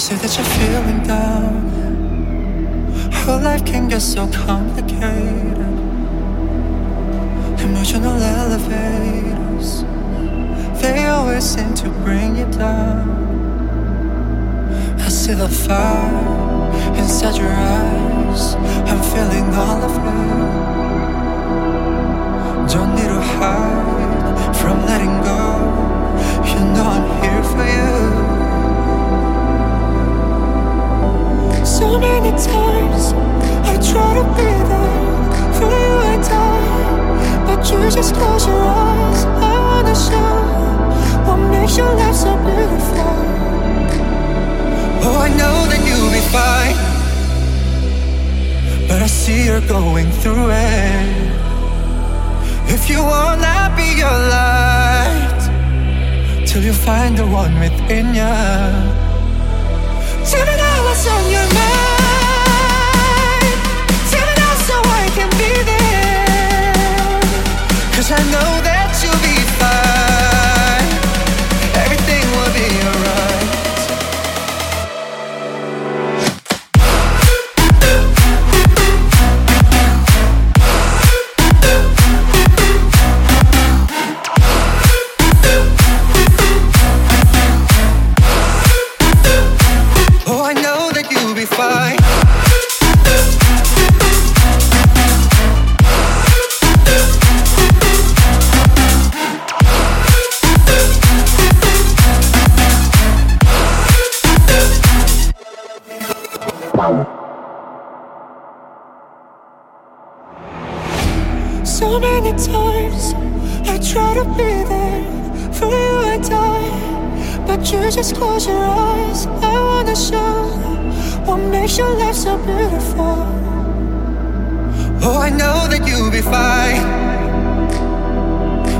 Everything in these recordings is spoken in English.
say that you're feeling down. Her life can get so complicated. Emotional elevators, they always seem to bring you down. I see the fire inside your eyes. I'm feeling all of it. Don't need to hide But I see you're going through it. If you wanna be your light, till you find the one within you. Tell me now what's on your mind. So many times I try to be there for you. I die, but you just close your eyes. I wanna show what makes your life so beautiful. Oh, I know that you'll be fine.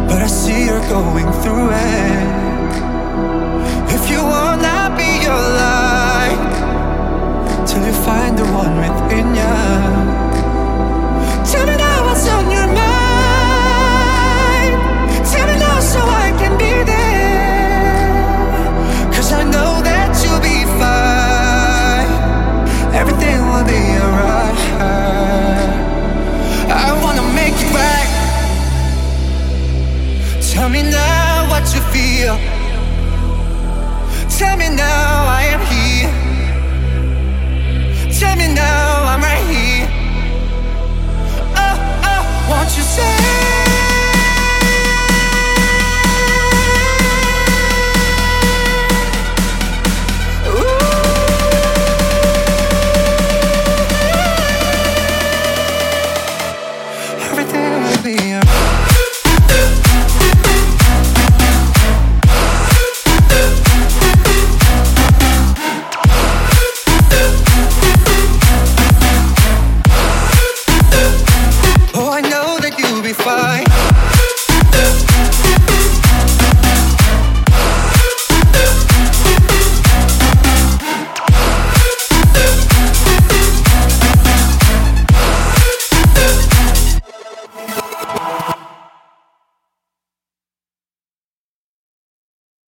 But I see you're going through it. Tell me now what you feel. Tell me now I am here. be fine.